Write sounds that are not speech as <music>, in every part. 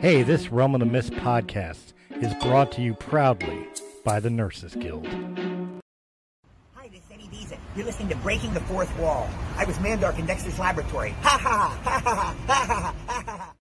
Hey, this Realm of the Mist podcast is brought to you proudly by the Nurses Guild. Hi, this is Eddie Deezen. You're listening to Breaking the Fourth Wall. I was Mandark in Dexter's laboratory. Ha ha ha ha ha ha ha ha ha ha.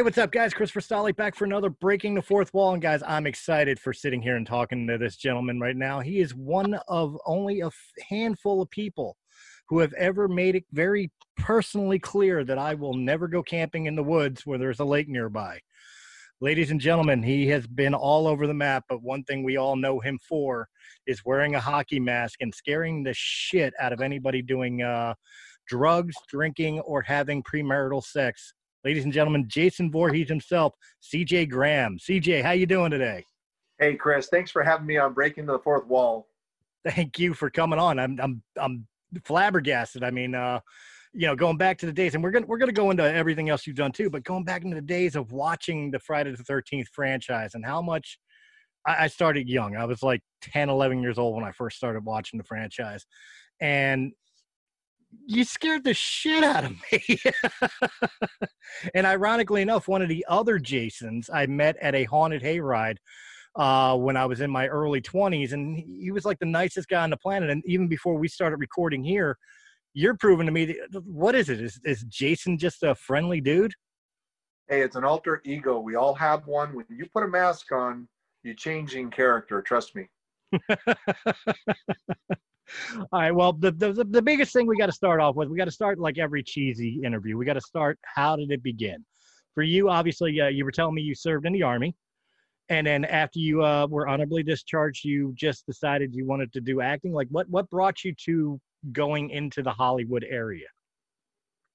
Hey, what's up, guys? Christopher Stolley back for another Breaking the Fourth Wall. And, guys, I'm excited for sitting here and talking to this gentleman right now. He is one of only a handful of people who have ever made it very personally clear that I will never go camping in the woods where there's a lake nearby. Ladies and gentlemen, he has been all over the map, but one thing we all know him for is wearing a hockey mask and scaring the shit out of anybody doing uh, drugs, drinking, or having premarital sex ladies and gentlemen, Jason Voorhees himself, CJ Graham. CJ, how you doing today? Hey, Chris. Thanks for having me on Breaking the Fourth Wall. Thank you for coming on. I'm I'm I'm flabbergasted. I mean, uh, you know, going back to the days, and we're gonna we're gonna go into everything else you've done too, but going back into the days of watching the Friday the Thirteenth franchise and how much I, I started young. I was like 10, 11 years old when I first started watching the franchise, and you scared the shit out of me. <laughs> and ironically enough, one of the other Jasons I met at a haunted hayride uh, when I was in my early 20s, and he was like the nicest guy on the planet. And even before we started recording here, you're proving to me that, what is it? Is, is Jason just a friendly dude? Hey, it's an alter ego. We all have one. When you put a mask on, you're changing character. Trust me. <laughs> All right. Well, the, the the biggest thing we got to start off with, we got to start like every cheesy interview. We got to start. How did it begin? For you, obviously, uh, you were telling me you served in the army, and then after you uh, were honorably discharged, you just decided you wanted to do acting. Like, what what brought you to going into the Hollywood area?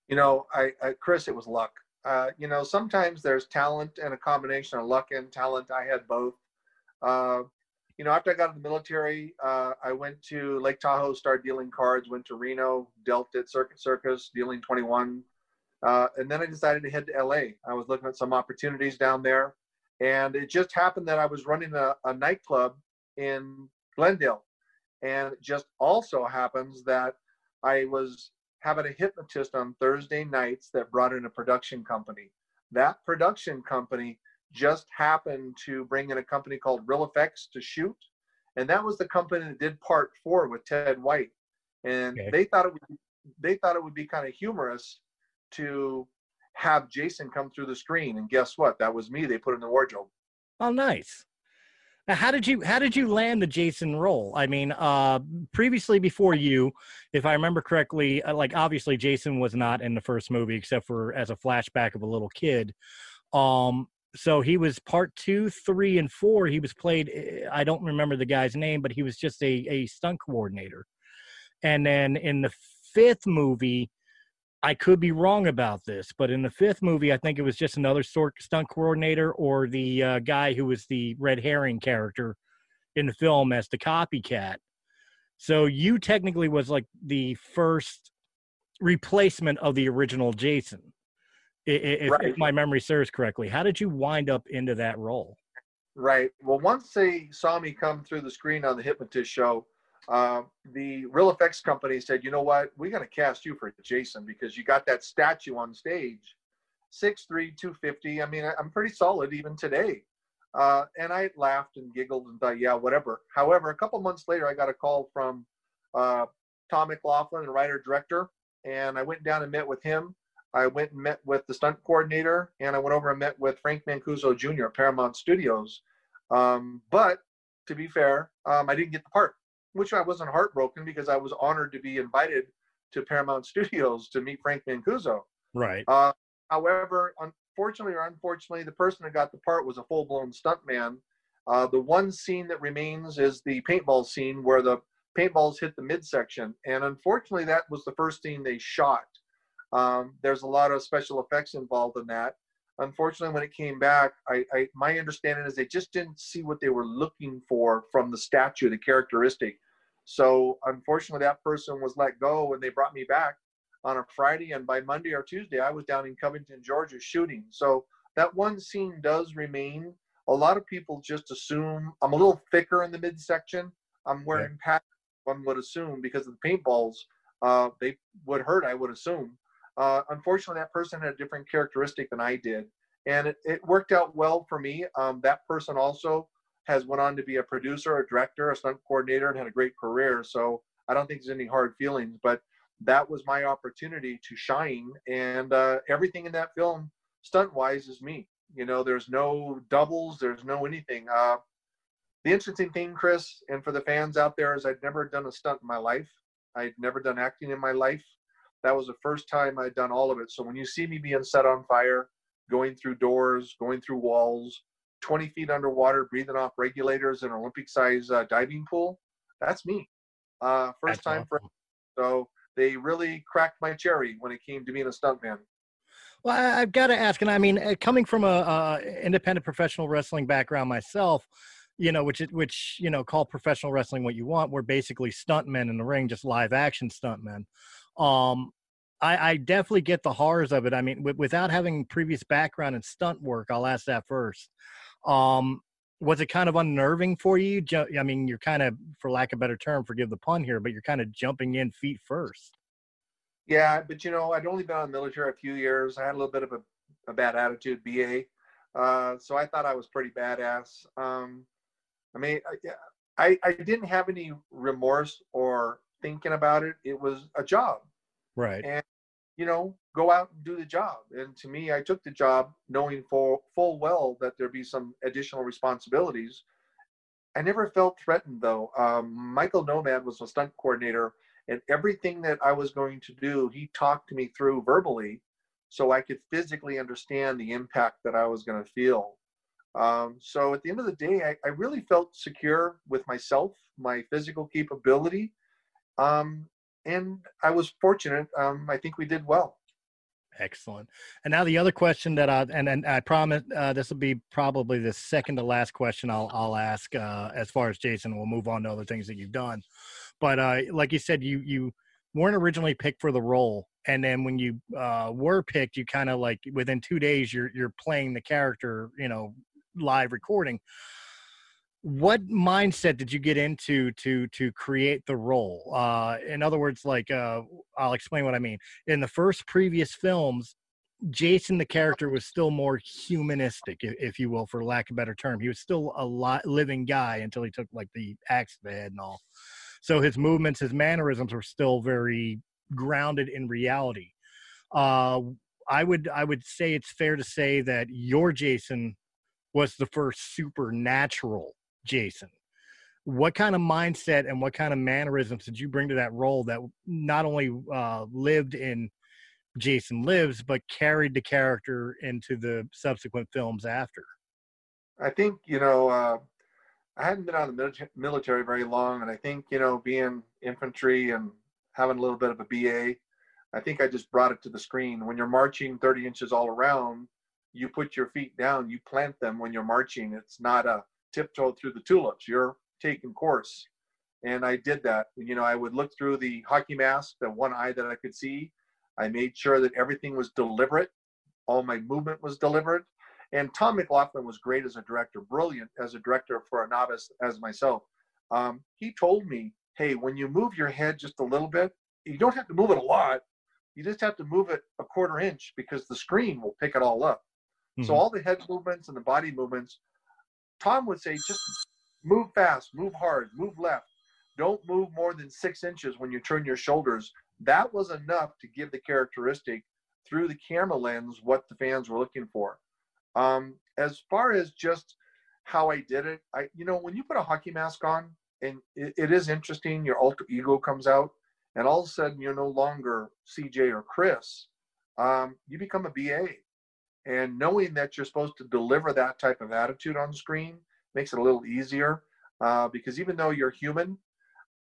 You know, I, I Chris, it was luck. Uh, you know, sometimes there's talent and a combination of luck and talent. I had both. You know, after I got in the military, uh, I went to Lake Tahoe, started dealing cards, went to Reno, dealt at Circuit Circus, dealing 21. Uh, and then I decided to head to LA. I was looking at some opportunities down there. And it just happened that I was running a, a nightclub in Glendale. And it just also happens that I was having a hypnotist on Thursday nights that brought in a production company. That production company just happened to bring in a company called Real Effects to shoot, and that was the company that did part four with Ted White, and Okay. they thought it would they thought it would be kind of humorous to have Jason come through the screen, and guess what? That was me. They put in the wardrobe. Oh, nice. Now, how did you how did you land the Jason role? I mean, uh, previously before you, if I remember correctly, uh, like obviously Jason was not in the first movie except for as a flashback of a little kid. Um, so he was part two, three, and four. He was played. I don't remember the guy's name, but he was just a a stunt coordinator. And then in the fifth movie, I could be wrong about this, but in the fifth movie, I think it was just another sort stunt coordinator or the uh, guy who was the red herring character in the film as the copycat. So you technically was like the first replacement of the original Jason, i- i- if, if my memory serves correctly. How did you wind up into that role? Right. Well, once they saw me come through the screen on the Hypnotist show, uh, the Real Effects company said, "You know what? We're going to cast you for Jason because you got that statue on stage, 6'3", 250. I mean, I- I'm pretty solid even today." Uh, and I laughed and giggled and thought, "Yeah, whatever." However, a couple months later, I got a call from uh, Tom McLoughlin, the writer director, and I went down and met with him. I went and met with the stunt coordinator, and I went over and met with Frank Mancuso Jr. at Paramount Studios. Um, but to be fair, um, I didn't get the part, which I wasn't heartbroken because I was honored to be invited to Paramount <laughs> Studios to meet Frank Mancuso. Right. Uh, however, unfortunately or unfortunately, the person that got the part was a full-blown stuntman. Uh, the one scene that remains is the paintball scene where the paintballs hit the midsection, and unfortunately, that was the first scene they shot. Um, there's a lot of special effects involved in that. unfortunately, when it came back, I, I my understanding is they just didn't see what they were looking for from the statue, the characteristic. So unfortunately, that person was let go, and they brought me back on a Friday, and by Monday or Tuesday, I was down in Covington, Georgia, shooting. So that one scene does remain. A lot of people just assume I'm a little thicker in the midsection. I'm wearing yeah. pads. One would assume because of the paintballs, uh, they would hurt. I would assume. Uh, unfortunately, that person had a different characteristic than I did, and it, it worked out well for me. Um, that person also has went on to be a producer, a director, a stunt coordinator, and had a great career. So I don't think there's any hard feelings, but that was my opportunity to shine. And uh, everything in that film, stunt wise, is me. You know, there's no doubles, there's no anything. Uh, the interesting thing, Chris, and for the fans out there, is I'd never done a stunt in my life. I'd never done acting in my life. That was the first time I'd done all of it. So when you see me being set on fire, going through doors, going through walls, 20 feet underwater, breathing off regulators in an Olympic size uh, diving pool, that's me. Uh, first that's time awesome. for so they really cracked my cherry when it came to being a stuntman. Well, I've got to ask, and I mean, uh, coming from a, a independent professional wrestling background myself, you know, which which you know, call professional wrestling what you want. We're basically stuntmen in the ring, just live action stuntmen. Um, I, I definitely get the horrors of it. I mean, w- without having previous background in stunt work, I'll ask that first. Um, was it kind of unnerving for you? I mean, you're kind of, for lack of a better term, forgive the pun here, but you're kind of jumping in feet first. Yeah, but you know, I'd only been on military a few years. I had a little bit of a, a bad attitude, BA. Uh, so I thought I was pretty badass. Um, I mean, I, I didn't have any remorse or thinking about it. It was a job. Right. And, you know, go out and do the job. And to me, I took the job knowing full, full well that there'd be some additional responsibilities. I never felt threatened though. Um, Michael Nomad was a stunt coordinator, and everything that I was going to do, he talked me through verbally so I could physically understand the impact that I was going to feel. Um, so at the end of the day, I, I, really felt secure with myself, my physical capability. Um, and I was fortunate. Um, I think we did well. Excellent. And now the other question that I and, and I promise uh, this will be probably the second to last question I'll I'll ask uh, as far as Jason. We'll move on to other things that you've done, but uh, like you said, you you weren't originally picked for the role, and then when you uh, were picked, you kind of like within two days you're you're playing the character, you know, live recording what mindset did you get into to to create the role? Uh in other words like uh i'll explain what i mean. In the first previous films jason the character was still more humanistic if you will for lack of a better term. He was still a lot living guy until he took like the axe to the head and all. So his movements his mannerisms were still very grounded in reality. Uh i would i would say it's fair to say that your jason was the first supernatural Jason. What kind of mindset and what kind of mannerisms did you bring to that role that not only uh, lived in Jason Lives, but carried the character into the subsequent films after? I think, you know, uh, I hadn't been out of the military very long, and I think, you know, being infantry and having a little bit of a BA, I think I just brought it to the screen. When you're marching 30 inches all around, you put your feet down, you plant them when you're marching. It's not a tiptoe through the tulips. You're taking course. And I did that. And, You know, I would look through the hockey mask, the one eye that I could see. I made sure that everything was deliberate. All my movement was deliberate. And Tom McLoughlin was great as a director, brilliant as a director for a novice as myself. Um, he told me, hey, when you move your head just a little bit, you don't have to move it a lot. You just have to move it a quarter inch because the screen will pick it all up. Mm-hmm. So all the head movements and the body movements Tom would say, just move fast, move hard, move left. Don't move more than six inches when you turn your shoulders. That was enough to give the characteristic through the camera lens what the fans were looking for. Um, as far as just how I did it, I you know when you put a hockey mask on, and it, it is interesting, your alter ego comes out, and all of a sudden you're no longer CJ or Chris. Um, you become a BA and knowing that you're supposed to deliver that type of attitude on screen makes it a little easier uh, because even though you're human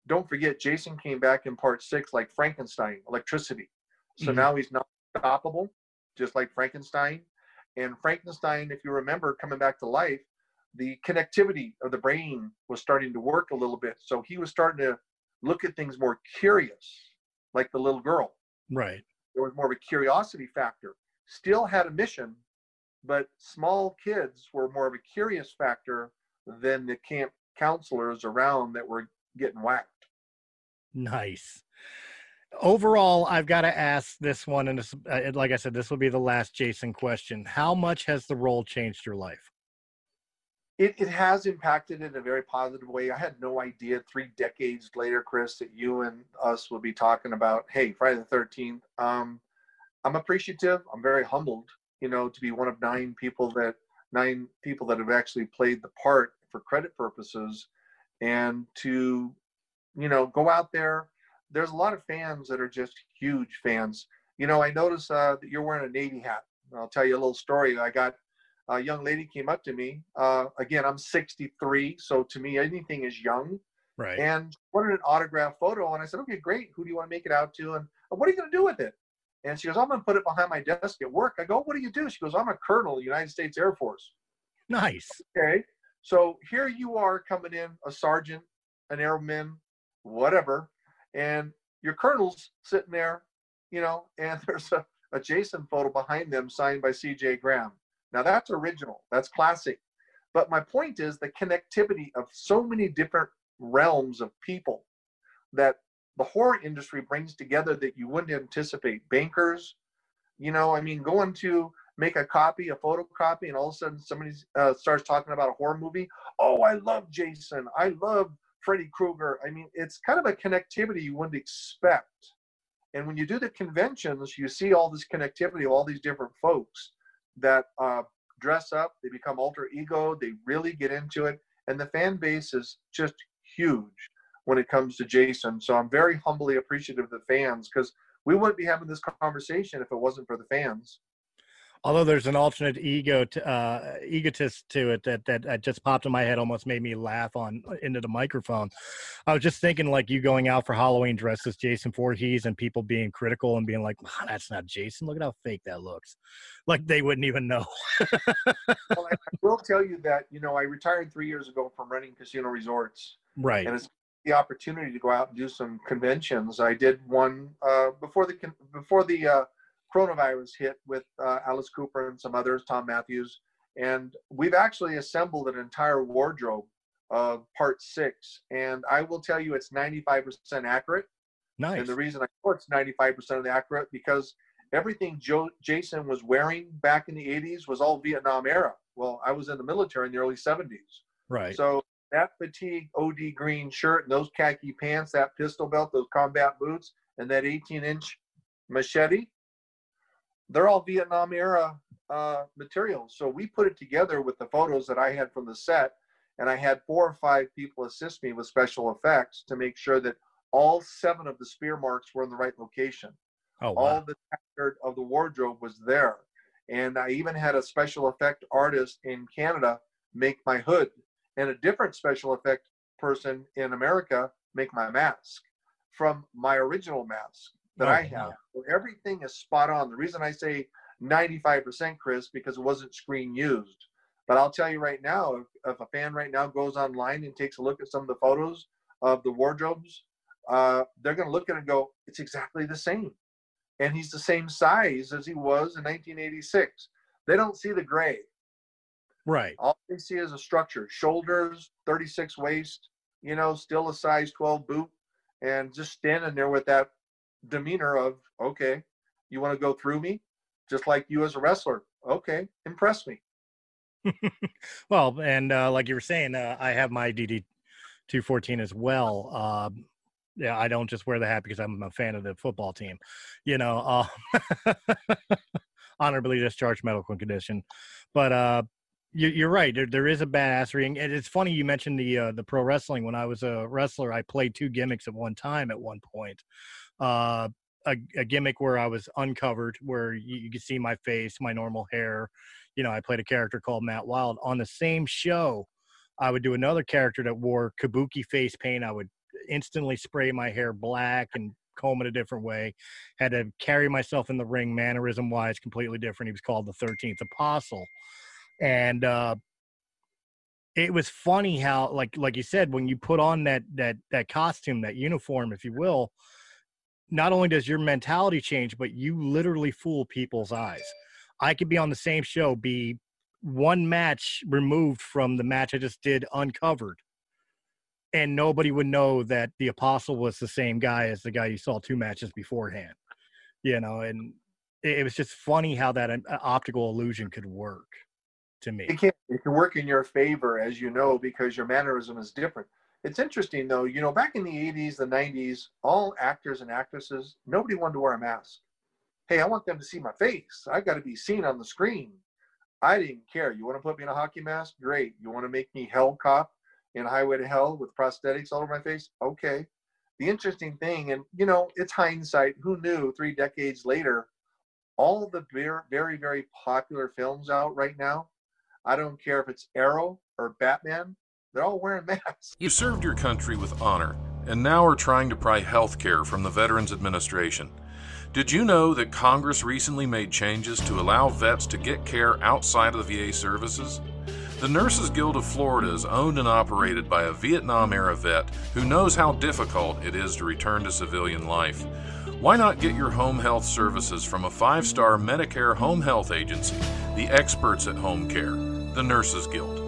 don't forget jason came back in part six like frankenstein electricity so mm-hmm. now he's not stoppable just like frankenstein And Frankenstein, if you remember, coming back to life, the connectivity of the brain was starting to work a little bit. So he was starting to look at things more curious, like the little girl. Right. There was more of a curiosity factor. Still had a mission, but small kids were more of a curious factor than the camp counselors around that were getting whacked. Nice. Overall, I've got to ask this one, and this, uh, like I said, this will be the last Jason question. How much has the role changed your life? It, it has impacted in a very positive way. I had no idea three decades later, Chris, that you and us would be talking about, hey, Friday the 13th. Um, I'm appreciative. I'm very humbled, you know, to be one of nine people that nine people that have actually played the part for credit purposes and to you know go out there. There's a lot of fans that are just huge fans. You know i notice uh, that you're wearing a navy hat. I'll tell you a little story. I got a young lady came up to me uh, again i'm 63 so to me anything is young. Right. and wanted an autograph photo and i said okay great. Who do you want to make it out to and what are you going to do with it and she goes i'm going to put it behind my desk at work i go what do you do she goes i'm a colonel united states air force nice. Okay. So here you are coming in, a sergeant, an airman, whatever, and your colonel's sitting there, you know, and <laughs> there's a, a Jason photo behind them signed by CJ Graham. Now that's original, that's classic. But my point is the connectivity of so many different realms of people that the horror industry brings together that you wouldn't anticipate. Bankers, you know, I mean, going to make a copy, a photocopy, and all of a sudden somebody uh, starts talking about a horror movie. Oh, I love Jason. I love Freddy Krueger. I mean, it's kind of a connectivity you wouldn't expect. And when you do the conventions, you see all this connectivity of all these different folks that uh, dress up, they become alter ego, they really get into it. And the fan base is just huge when it comes to Jason. So I'm very humbly appreciative of the fans because we wouldn't be having this conversation if it wasn't for the fans. Although there's an alternate ego to, uh, egotist to it that, that that just popped in my head almost made me laugh on into the microphone. I was just thinking like you going out for halloween dressed as jason Voorhees and people being critical and being like wow, that's not jason. Look at how fake that looks. Like they wouldn't even know. Well, I will tell you that you know i retired three years ago from running casino resorts. Right. And it's the opportunity to go out and do some conventions i did one uh, before the before the uh, coronavirus hit with uh, Alice Cooper and some others, Thom Mathews, and we've actually assembled an entire wardrobe of part six. And I will tell you, it's 95% accurate. Nice. And the reason I know it's 95% of the accurate because everything Joe, Jason was wearing back in the 80s was all Vietnam era. Well, I was in the military in the early 70s. Right. So that fatigue OD green shirt and those khaki pants, that pistol belt, those combat boots, and that 18 inch machete, they're all Vietnam era uh, materials. So we put it together with the photos that I had from the set, and I had four or five people assist me with special effects to make sure that all seven of the spear marks were in the right location. Oh, wow. All the texture of the wardrobe was there. And I even had a special effect artist in Canada make my hood, and a different special effect person in America make my mask from my original mask that I have. So everything is spot on. The reason I say 95% Chris because it wasn't screen used. But I'll tell you right now, if, if, a fan right now goes online and takes a look at some of the photos of the wardrobes, uh, they're going to look at it and go, it's exactly the same. And he's the same size as he was in 1986. They don't see the gray. Right. All they see is a structure shoulders, 36 waist, you know, still a size 12 boot, and just standing there with that demeanor of okay you want to go through me just like you as a wrestler okay impress me <laughs> well and uh, like you were saying uh, i have my dd 214 as well uh, yeah i don't just wear the hat because i'm a fan of the football team you know uh, <laughs> honorably discharged medical condition but uh you're right. There, there is a badassery, and it's funny you mentioned the uh, the pro wrestling. When I was a wrestler, I played two gimmicks at one time. At one point, uh, a, a, gimmick where I was uncovered, where you, you could see my face, my normal hair. You know, I played a character called Matt Wild. On the same show, I would do another character that wore kabuki face paint. I would instantly spray my hair black and comb it a different way, had to carry myself in the ring mannerism wise completely different. He was called the 13th Apostle. And uh, it was funny how like like you said when you put on that that that costume that uniform if you will not only does your mentality change but you literally fool people's eyes. I could be on the same show be one match removed from the match i just did uncovered. And nobody would know that the apostle was the same guy as the guy you saw two matches beforehand you know and it, was just funny how that uh, optical illusion could work to me. It can it can work in your favor, as you know, because your mannerism is different. It's interesting though, you know, back in the 80s, the 90s, all actors and actresses, nobody wanted to wear a mask. Hey, I want them to see my face. I got to be seen on the screen. I didn't care. You want to put me in a hockey mask? Great. You want to make me Hell Cop in Highway to Hell with prosthetics all over my face? Okay. The interesting thing, and you know, it's hindsight. Who knew three decades later, all the very, very, very popular films out right now I don't care if it's Arrow or Batman, they're all wearing <laughs> masks. You served your country with honor and now are trying to pry health care from the Veterans Administration. Did you know that Congress recently made changes to allow vets to get care outside of the VA services? The Nurses Guild of Florida is owned and operated by a Vietnam era vet who knows how difficult it is to return to civilian life. Why not get your home health services from a five star Medicare home health agency, the experts at home care? The Nurses Guild.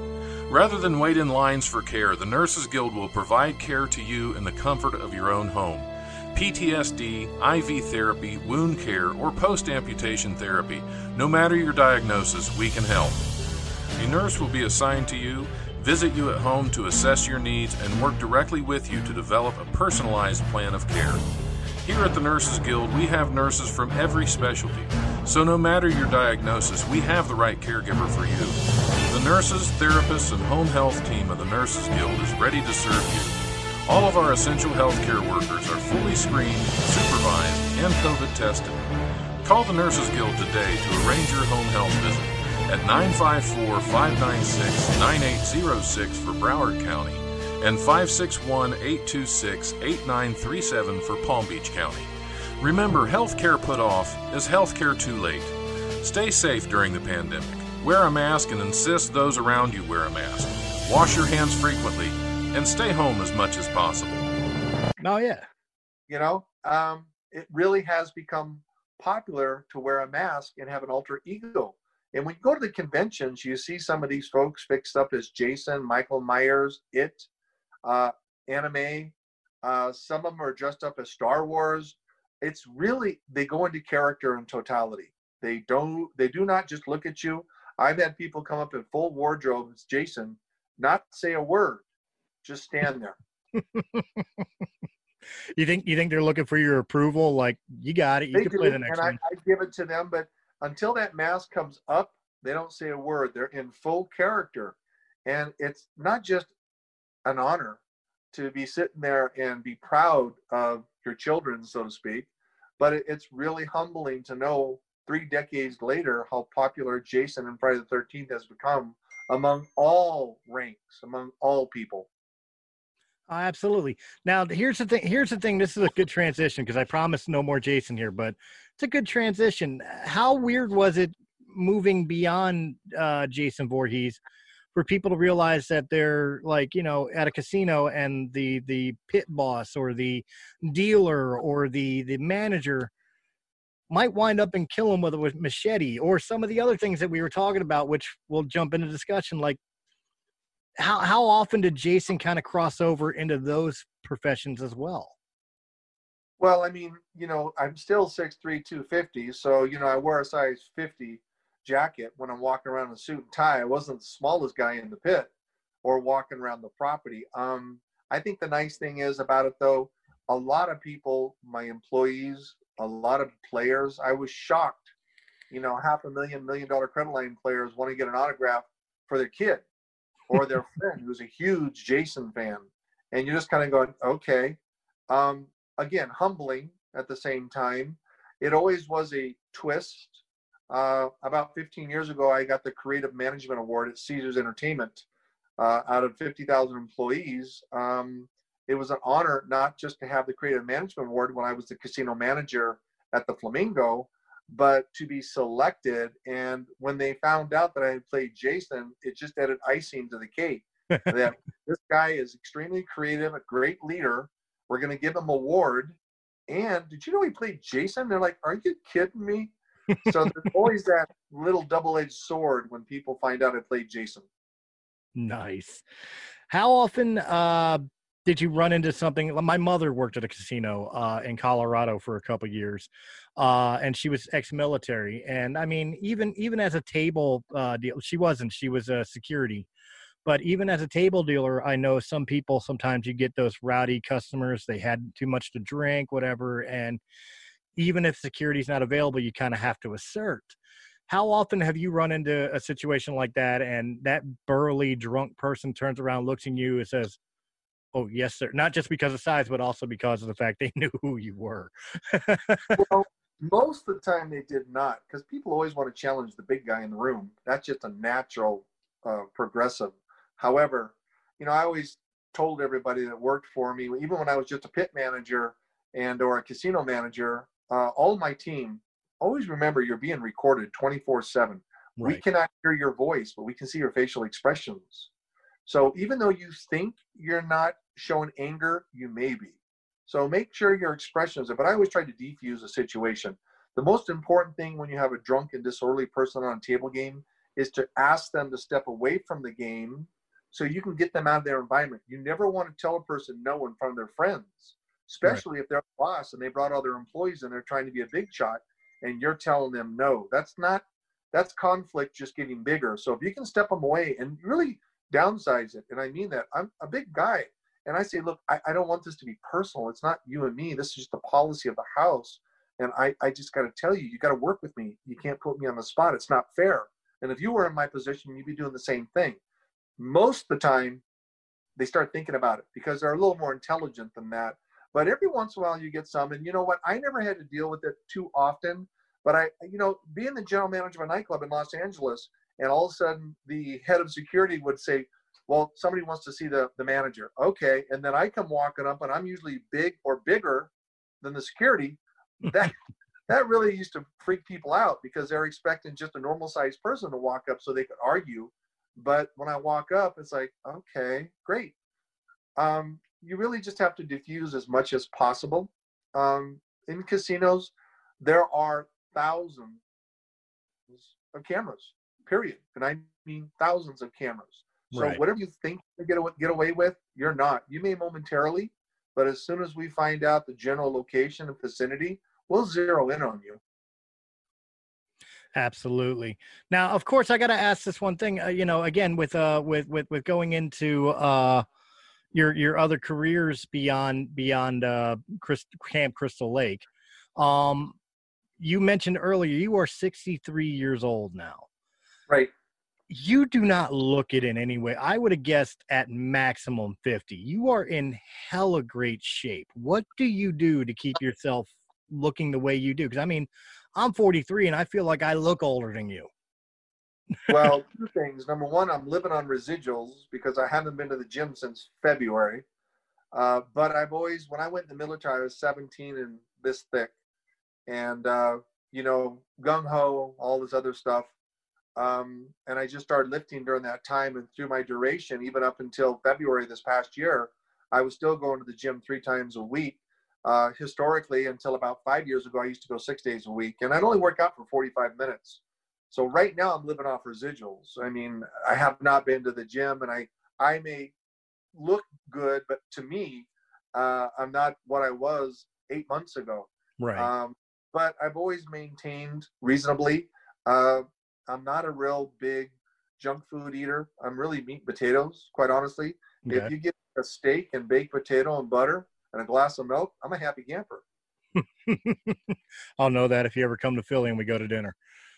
Rather than wait in lines for care, the Nurses Guild will provide care to you in the comfort of your own home. PTSD, IV therapy, wound care, or post amputation therapy, no matter your diagnosis, we can help. A nurse will be assigned to you, visit you at home to assess your needs, and work directly with you to develop a personalized plan of care. Here at the Nurses Guild, we have nurses from every specialty, so no matter your diagnosis, we have the right caregiver for you. The nurses, therapists, and home health team of the Nurses Guild is ready to serve you. All of our essential healthcare workers are fully screened, supervised, and COVID tested. Call the Nurses Guild today to arrange your home health visit at 954 596 9806 for Broward County and 561 826 8937 for Palm Beach County. Remember, healthcare put off is healthcare too late. Stay safe during the pandemic. Wear a mask and insist those around you wear a mask. Wash your hands frequently and stay home as much as possible. Oh, yeah. You know, um, it really has become popular to wear a mask and have an alter ego. And when you go to the conventions, you see some of these folks fixed up as Jason, Michael Myers, It, uh, anime. Uh, some of them are dressed up as Star Wars. It's really they go into character in totality. They don't. They do not just look at you I've had people come up in full wardrobes, Jason, not say a word, just stand there. <laughs> you think you think they're looking for your approval? Like you got it, you they can do, play the next and one. I, I give it to them, but until that mask comes up, they don't say a word. They're in full character, and it's not just an honor to be sitting there and be proud of your children, so to speak, but it, it's really humbling to know three decades later how popular Jason and Friday the 13th has become among all ranks, among all people. Uh, absolutely. Now, here's the thing. Here's the thing. This is a good transition because I promised no more Jason here, but it's a good transition. How weird was it moving beyond uh, Jason Voorhees for people to realize that they're like you know at a casino and the the pit boss or the dealer or the the manager might wind up and kill him with a machete or some of the other things that we were talking about, which we'll jump into discussion. Like, how how often did Jason kind of cross over into those professions as well? Well, I mean, you know, I'm still 6'3", 250, so you know, I wear a size 50 jacket when I'm walking around in a suit and tie. I wasn't the smallest guy in the pit or walking around the property. Um, I think the nice thing is about it though, a lot of people, my employees, a lot of players. I was shocked. You know, half a million, million dollar credit line players want to get an autograph for their kid or their <laughs> friend who's a huge Jason fan. And you're just kind of going, okay. Um, again, humbling at the same time. It always was a twist. Uh, about 15 years ago, I got the Creative Management Award at Caesars Entertainment. Uh, out of 50,000 employees, um, it was an honor not just to have the creative management award when I was the casino manager at the Flamingo, but to be selected. And when they found out that I had played Jason, it just added icing to the cake. <laughs> that this guy is extremely creative, a great leader. We're going to give him an award. And did you know he played Jason? They're like, "Are you kidding me?" So there's always that little double-edged sword when people find out I played Jason. Nice. How often uh, did you run into something? My mother worked at a casino uh, in Colorado for a couple years, uh, and she was ex-military. And I mean, even even as a table uh, deal, she wasn't. She was a security. But even as a table dealer, I know some people sometimes you get those rowdy customers. They had too much to drink, whatever, and even if security's not available, you kind of have to assert. How often have you run into a situation like that, and that burly drunk person turns around, looks at you, and says, Oh, yes, sir. Not just because of size, but also because of the fact they <laughs> knew who you were. <laughs> well, most of the time they did not, because people always want to challenge the big guy in the room. That's just a natural uh, progressive. However, you know, I always told everybody that worked for me, even when I was just a pit manager and or a casino manager, uh, all my team, always remember you're being recorded 24 7. We cannot hear your voice, but we can see your facial expressions. So even though you think you're not showing anger, you may be. So make sure your expressions, but I always try to defuse a situation. The most important thing when you have a drunk and disorderly person on a table game is to ask them to step away from the game so you can get them out of their environment. You never want to tell a person no in front of their friends, especially right. if they're a boss and they brought all their employees and they're trying to be a big shot and you're telling them no. That's not, that's conflict just getting bigger. So if you can step them away and really downsize it. And I mean that. I'm a big guy. And I say, look, I, I don't want this to be personal. It's not you and me. This is just the policy of the house. And I, I just got to tell you, you got to work with me. You can't put me on the spot. It's not fair. And if you were in my position, you'd be doing the same thing. Most of the time, they start thinking about it because they're a little more intelligent than that. But every once in a while, you get some. And you know what? I never had to deal with it too often. But I, you know, being the general manager of a nightclub in Los Angeles, and all of a sudden the head of security would say, well, somebody wants to see the, the manager. Okay. And then I come walking up and I'm usually big or bigger than the security. That <laughs> that really used to freak people out because they're expecting just a normal sized person to walk up so they could argue. But when I walk up, it's like, okay, great. Um, you really just have to diffuse as much as possible. Um, in casinos, there are thousands of cameras period. And I mean thousands of cameras. So right. whatever you think you get away, get away with, you're not. You may momentarily, but as soon as we find out the general location and vicinity, we'll zero in on you. Absolutely. Now, of course, I got to ask this one thing. Uh, you know, again, with uh, with with with going into uh, your your other careers beyond beyond uh, Chris, Camp Crystal Lake, um, you mentioned earlier you are 63 years old now. Right. You do not look it in any way. I would have guessed at maximum 50. You are in hella great shape. What do you do to keep yourself looking the way you do? Because I mean, I'm 43 and I feel like I look older than you. Well, <laughs> two things. Number one, I'm living on residuals because I haven't been to the gym since February. Uh, but I've always, when I went in the military, I was 17 and this thick. And, uh, you know, gung ho, all this other stuff. Um, and I just started lifting during that time. And through my duration, even up until February this past year, I was still going to the gym three times a week. Uh, historically, until about five years ago, I used to go six days a week, and I'd only work out for 45 minutes. So right now, I'm living off residuals. I mean, I have not been to the gym, and I I may look good, but to me, uh, I'm not what I was eight months ago. Right. Um, but I've always maintained reasonably. Uh, I'm not a real big junk food eater. I'm really meat and potatoes, quite honestly. Okay. If you get a steak and baked potato and butter and a glass of milk, I'm a happy camper. <laughs> I'll know that if you ever come to Philly and we go to dinner.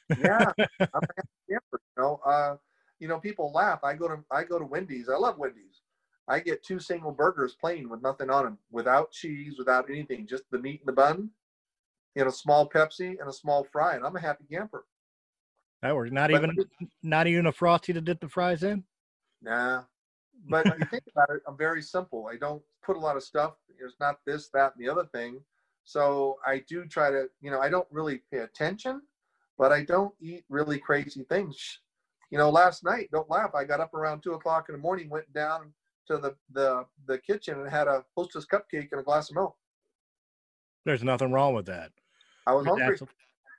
Yeah, <laughs> I'm a happy camper. You know, uh, you know, people laugh. I go to I go to Wendy's. I love Wendy's. I get two single burgers plain with nothing on them, without cheese, without anything, just the meat and the bun, and a small Pepsi and a small fry, and I'm a happy camper. That works. Not but even not even a frosty to dip the fries in. Nah, but you think <laughs> about it, I'm very simple. I don't put a lot of stuff. There's not this, that, and the other thing. So I do try to, you know, I don't really pay attention, but I don't eat really crazy things. You know, last night, don't laugh. I got up around two o'clock in the morning, went down to the the the kitchen and had a Hostess cupcake and a glass of milk. There's nothing wrong with that. I was hungry.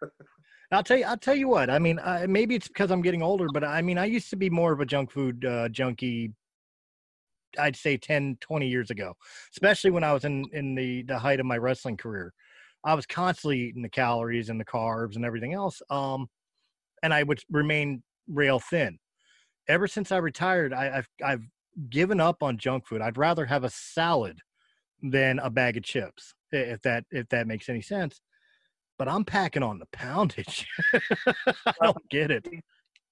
<laughs> I'll tell you. I'll tell you what. I mean, I, maybe it's because I'm getting older, but I mean, I used to be more of a junk food uh, junkie. I'd say 10, 20 years ago, especially when I was in in the the height of my wrestling career. I was constantly eating the calories and the carbs and everything else. Um, and I would remain rail thin. Ever since I retired, I, have I've given up on junk food. I'd rather have a salad than a bag of chips, if that if that makes any sense. But I'm packing on the poundage. <laughs> I don't get it.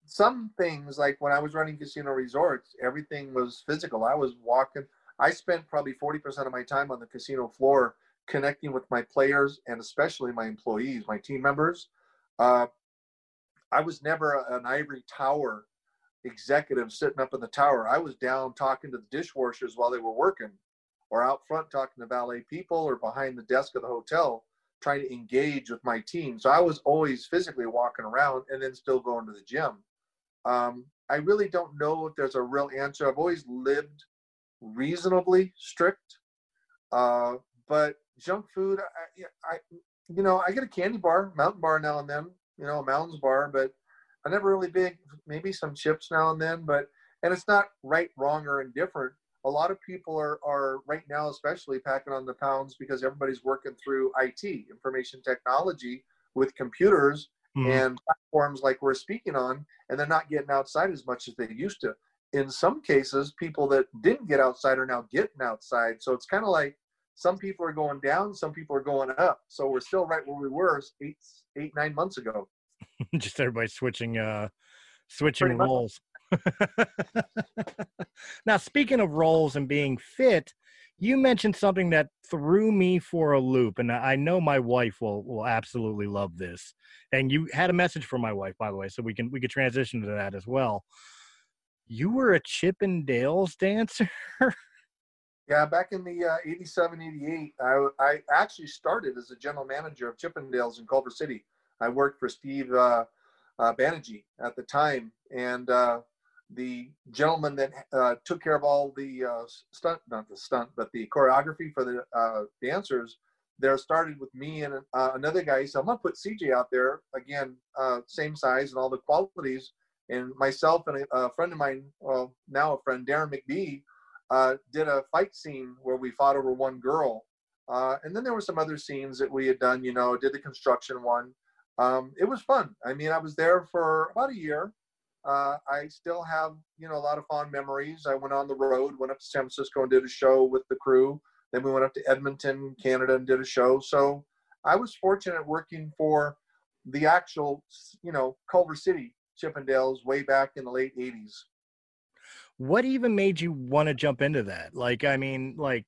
Some things like when I was running casino resorts, everything was physical. I was walking. I spent probably 40% of my time on the casino floor connecting with my players and especially my employees, my team members. Uh, I was never an ivory tower executive sitting up in the tower. I was down talking to the dishwashers while they were working, or out front talking to valet people, or behind the desk of the hotel trying to engage with my team. So I was always physically walking around and then still going to the gym. Um, I really don't know if there's a real answer. I've always lived reasonably strict, uh, but junk food, I, I, you know, I get a candy bar, mountain bar now and then, you know, a mountains bar, but I never really big, maybe some chips now and then, but, and it's not right, wrong, or indifferent. A lot of people are, are right now, especially packing on the pounds because everybody's working through IT, information technology with computers mm-hmm. and platforms like we're speaking on, and they're not getting outside as much as they used to. In some cases, people that didn't get outside are now getting outside. So it's kind of like some people are going down, some people are going up. So we're still right where we were eight, eight, nine months ago. <laughs> Just everybody switching, uh, switching roles. <laughs> now, speaking of roles and being fit, you mentioned something that threw me for a loop, and I know my wife will will absolutely love this. And you had a message for my wife, by the way, so we can we could transition to that as well. You were a Chippendales dancer. <laughs> Yeah, back in the uh, 87, 88, I, I actually started as a general manager of Chippendales in Culver City. I worked for Steve uh, uh, Banerjee at the time. And uh, the gentleman that uh, took care of all the uh, stunt, not the stunt, but the choreography for the uh, dancers, there started with me and another guy. So I'm going to put CJ out there again, same size and all the qualities. And myself and a, a friend of mine, well, now a friend, Darren McBee, uh, did a fight scene where we fought over one girl. Uh, and then there were some other scenes that we had done, you know, did the construction one. Um, it was fun. I mean, I was there for about a year. Uh, I still have, you know, a lot of fond memories. I went on the road, went up to San Francisco and did a show with the crew. Then we went up to Edmonton, Canada, and did a show. So I was fortunate working for the actual, you know, Culver City Chippendales way back in the late 80s what even made you want to jump into that? Like, I mean, like,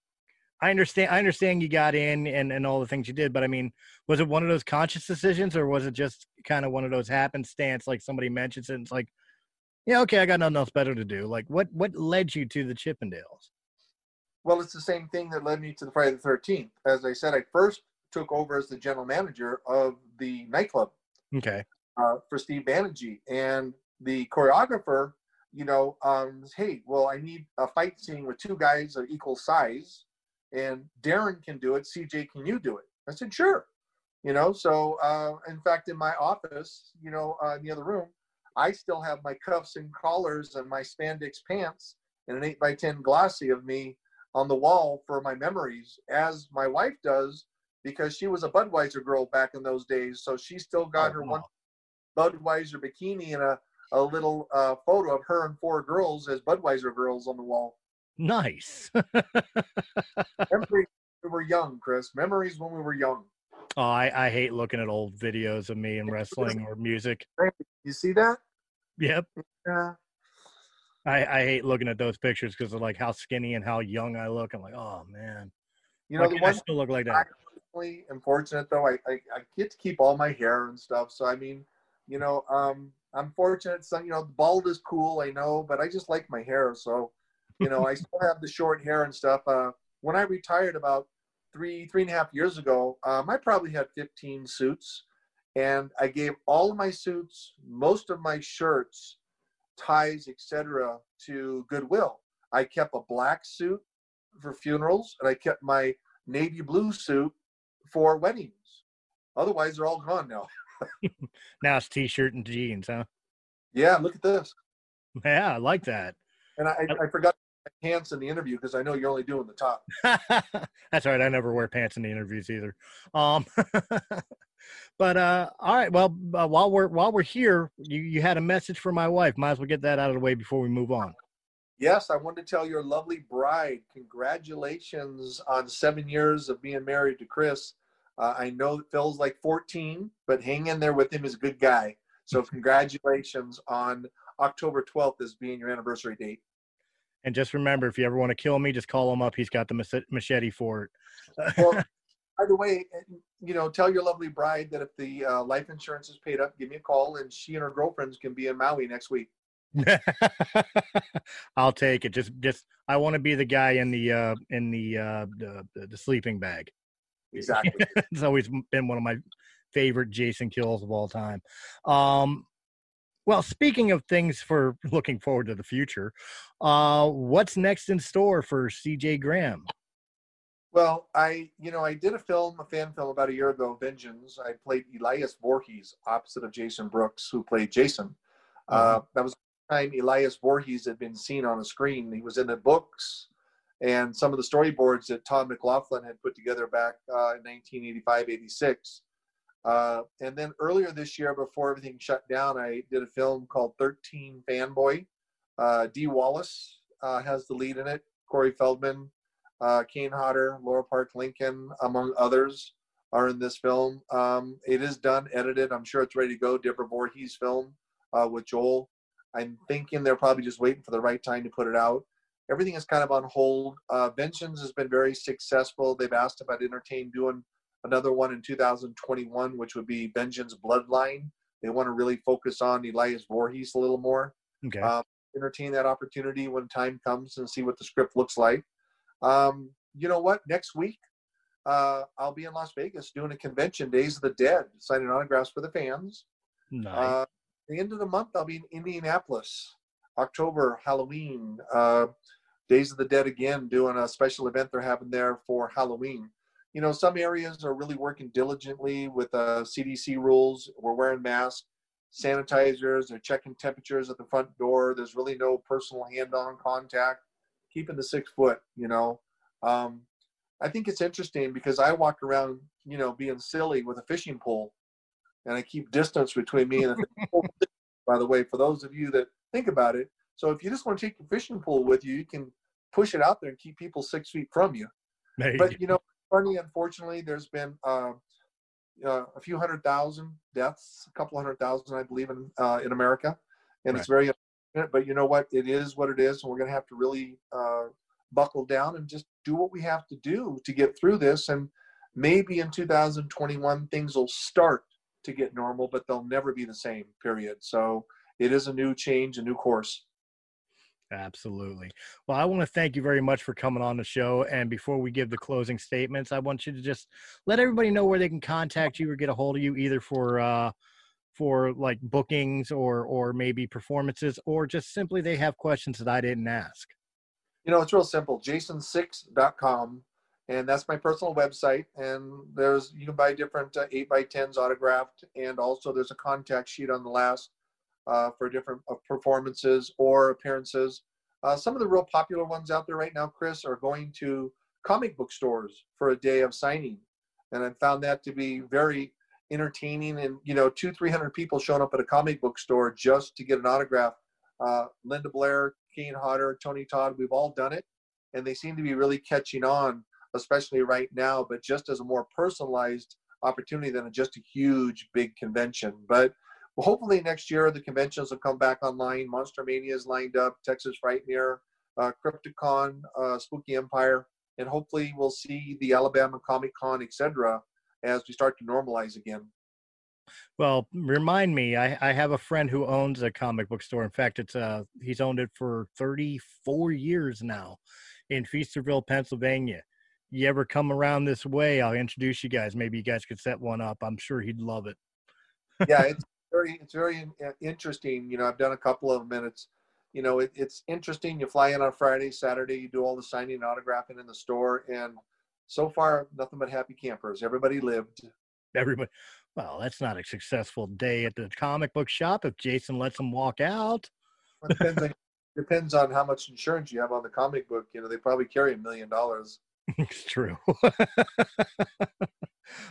I understand, I understand you got in and, and all the things you did, but I mean, was it one of those conscious decisions or was it just kind of one of those happenstance? Like somebody mentions it and it's like, yeah, okay, I got nothing else better to do. Like what, what led you to the Chippendales? Well, it's the same thing that led me to the Friday the 13th. As I said, I first took over as the general manager of the nightclub. Okay. Uh, for Steve Banerjee. And the choreographer you know, um, hey, well, I need a fight scene with two guys of equal size, and Darren can do it. CJ, can you do it? I said, sure. You know, so uh, in fact, in my office, you know, uh, in the other room, I still have my cuffs and collars and my spandex pants and an eight by ten glossy of me on the wall for my memories, as my wife does, because she was a Budweiser girl back in those days. So she still got oh, her wow. one Budweiser bikini and a a little uh, photo of her and four girls as Budweiser girls on the wall. Nice. <laughs> Memories we were young, Chris. Memories when we were young. Oh, I, I hate looking at old videos of me in <laughs> wrestling or music. You see that? Yep. Yeah. I, I hate looking at those pictures because of like how skinny and how young I look. I'm like, oh man. You know, Why the one I still look like that. I am fortunate though. I, I, I get to keep all my hair and stuff. So I mean, you know, um, I'm fortunate. Some, you know, bald is cool, I know, but I just like my hair. So You know, I <laughs> still have the short hair and stuff. Uh, when I retired about three, three and a half years ago, um, I probably had 15 suits. And I gave all of my suits, most of my shirts, ties, etc., to Goodwill. I kept a black suit for funerals, and I kept my navy blue suit for weddings. Otherwise, they're all gone now. <laughs> <laughs> now it's t-shirt and jeans, huh? Yeah, look at this. Yeah, I like that. And I, I forgot pants in the interview because I know you're only doing the top. <laughs> That's right. I never wear pants in the interviews either. Um, <laughs> but uh, all right. Well, uh, while we're while we're here, you you had a message for my wife. Might as well get that out of the way before we move on. Yes, I wanted to tell your lovely bride congratulations on seven years of being married to Chris. Uh, I know Phil's like 14, but hang in there with him. He's a good guy. So <laughs> congratulations on October 12th as being your anniversary date. And just remember, if you ever want to kill me, just call him up. He's got the machete for it. well, <laughs> by the way, you know, tell your lovely bride that if the uh, life insurance is paid up, give me a call, and she and her girlfriends can be in Maui next week. <laughs> I'll take it. Just, just I want to be the guy in the uh, in the, uh, the the sleeping bag. Exactly. <laughs> it's always been one of my favorite Jason kills of all time. Um, well, speaking of things for looking forward to the future, uh, what's next in store for CJ Graham? Well, I, you know, I did a film, a fan film about a year ago, Vengeance. I played Elias Voorhees opposite of Jason Brooks, who played Jason. Uh, mm-hmm. that was the time Elias Voorhees had been seen on a screen. He was in the books and some of the storyboards that Tom McLoughlin had put together back uh, in 1985, 86. Uh, and then earlier this year, before everything shut down, I did a film called 13 Fanboy. Uh, Dee Wallace uh, has the lead in it, Corey Feldman, uh, Kane Hodder, Lar Park Lincoln, among others, are in this film. Um, it is done, edited. I'm sure it's ready to go. Deborah Voorhees film uh, with Joel. I'm thinking they're probably just waiting for the right time to put it out. Everything is kind of on hold. Uh, Vengeance has been very successful. They've asked if I'd entertain doing another one in 2021, which would be Vengeance Bloodline. They want to really focus on Elias Voorhees a little more. Okay. Um, entertain that opportunity when time comes and see what the script looks like. Um, you know what? Next week, uh, I'll be in Las Vegas doing a convention, Days of the Dead, signing autographs for the fans. Nice. Uh, the end of the month, I'll be in Indianapolis, October, Halloween. Uh, Days of the Dead again, doing a special event they're having there for Halloween. You know, some areas are really working diligently with uh, CDC rules. We're wearing masks, sanitizers, they're checking temperatures at the front door. There's really no personal hand on contact, keeping the six foot, you know. Um, I think it's interesting because I walk around, you know, being silly with a fishing pole and I keep distance between me and the <laughs> by the way, for those of you that think about it. So if you just want to take your fishing pole with you, you can push it out there and keep people six feet from you. but you know, funny, unfortunately, there's been uh, uh, a few hundred thousand deaths, a couple hundred thousand, I believe, in uh, in America, and right. it's very. But you know what? It is what it is, and we're going to have to really uh, buckle down and just do what we have to do to get through this. And maybe in 2021 things will start to get normal, but they'll never be the same. Period. So it is a new change, a new course. Absolutely. Well, I want to thank you very much for coming on the show. And before we give the closing statements, I want you to just let everybody know where they can contact you or get a hold of you, either for uh, for like bookings or or maybe performances, or just simply they have questions that I didn't ask. You know, it's real simple. Jason6.com, and that's my personal website. And there's you can buy different uh, eight by tens autographed, and also there's a contact sheet on the last uh, for different uh, performances or appearances. Uh, some of the real popular ones out there right now, Chris, are going to comic book stores for a day of signing, and I found that to be very entertaining. And you know, two, three hundred people showing up at a comic book store just to get an autograph. Uh, Linda Blair, Kane Hodder, Tony Todd, we've all done it, and they seem to be really catching on, especially right now. But just as a more personalized opportunity than just a huge big convention. But well, hopefully next year the conventions will come back online. Monster Mania is lined up, Texas Frightmare, uh, Crypticon, uh, Spooky Empire, and hopefully we'll see the Alabama Comic Con, etc., as we start to normalize again. Well, remind me. I, I have a friend who owns a comic book store. In fact, it's uh he's owned it for 34 years now in Feasterville, Pennsylvania. You ever come around this way, I'll introduce you guys. Maybe you guys could set one up. I'm sure he'd love it. yeah, it's very it's very uh, interesting. You know, I've done a couple of minutes. You know, it, it's interesting. You fly in on Friday, Saturday, you do all the signing and autographing in the store, and so far nothing but happy campers. Everybody lived. Everybody. Well, that's not a successful day at the comic book shop if Jason lets them walk out. Well, depends on, <laughs> depends on how much insurance you have on the comic book. You know, they probably carry a million dollars. It's true. <laughs>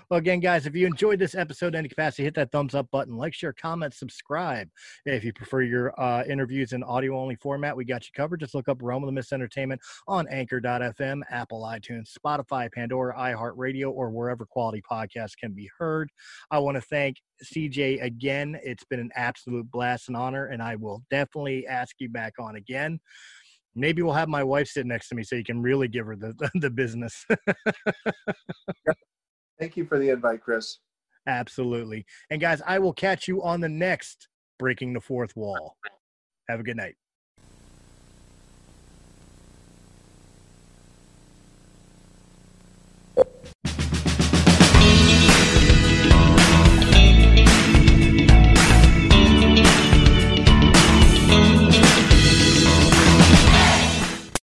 well, again, guys, if you enjoyed this episode in any capacity, hit that thumbs up button, like, share, comment, subscribe. If you prefer your uh, interviews in audio only format, we got you covered. Just look up Rome of the Mist Entertainment on anchor.fm, Apple, iTunes, Spotify, Pandora, iHeartRadio, or wherever quality podcasts can be heard. I want to thank CJ again. It's been an absolute blast and honor, and I will definitely ask you back on again maybe we'll have my wife sit next to me so you can really give her the, the, the business. Thank you for the invite, Chris. Absolutely. And guys, I will catch you on the next Breaking the Fourth Wall. Have a good night.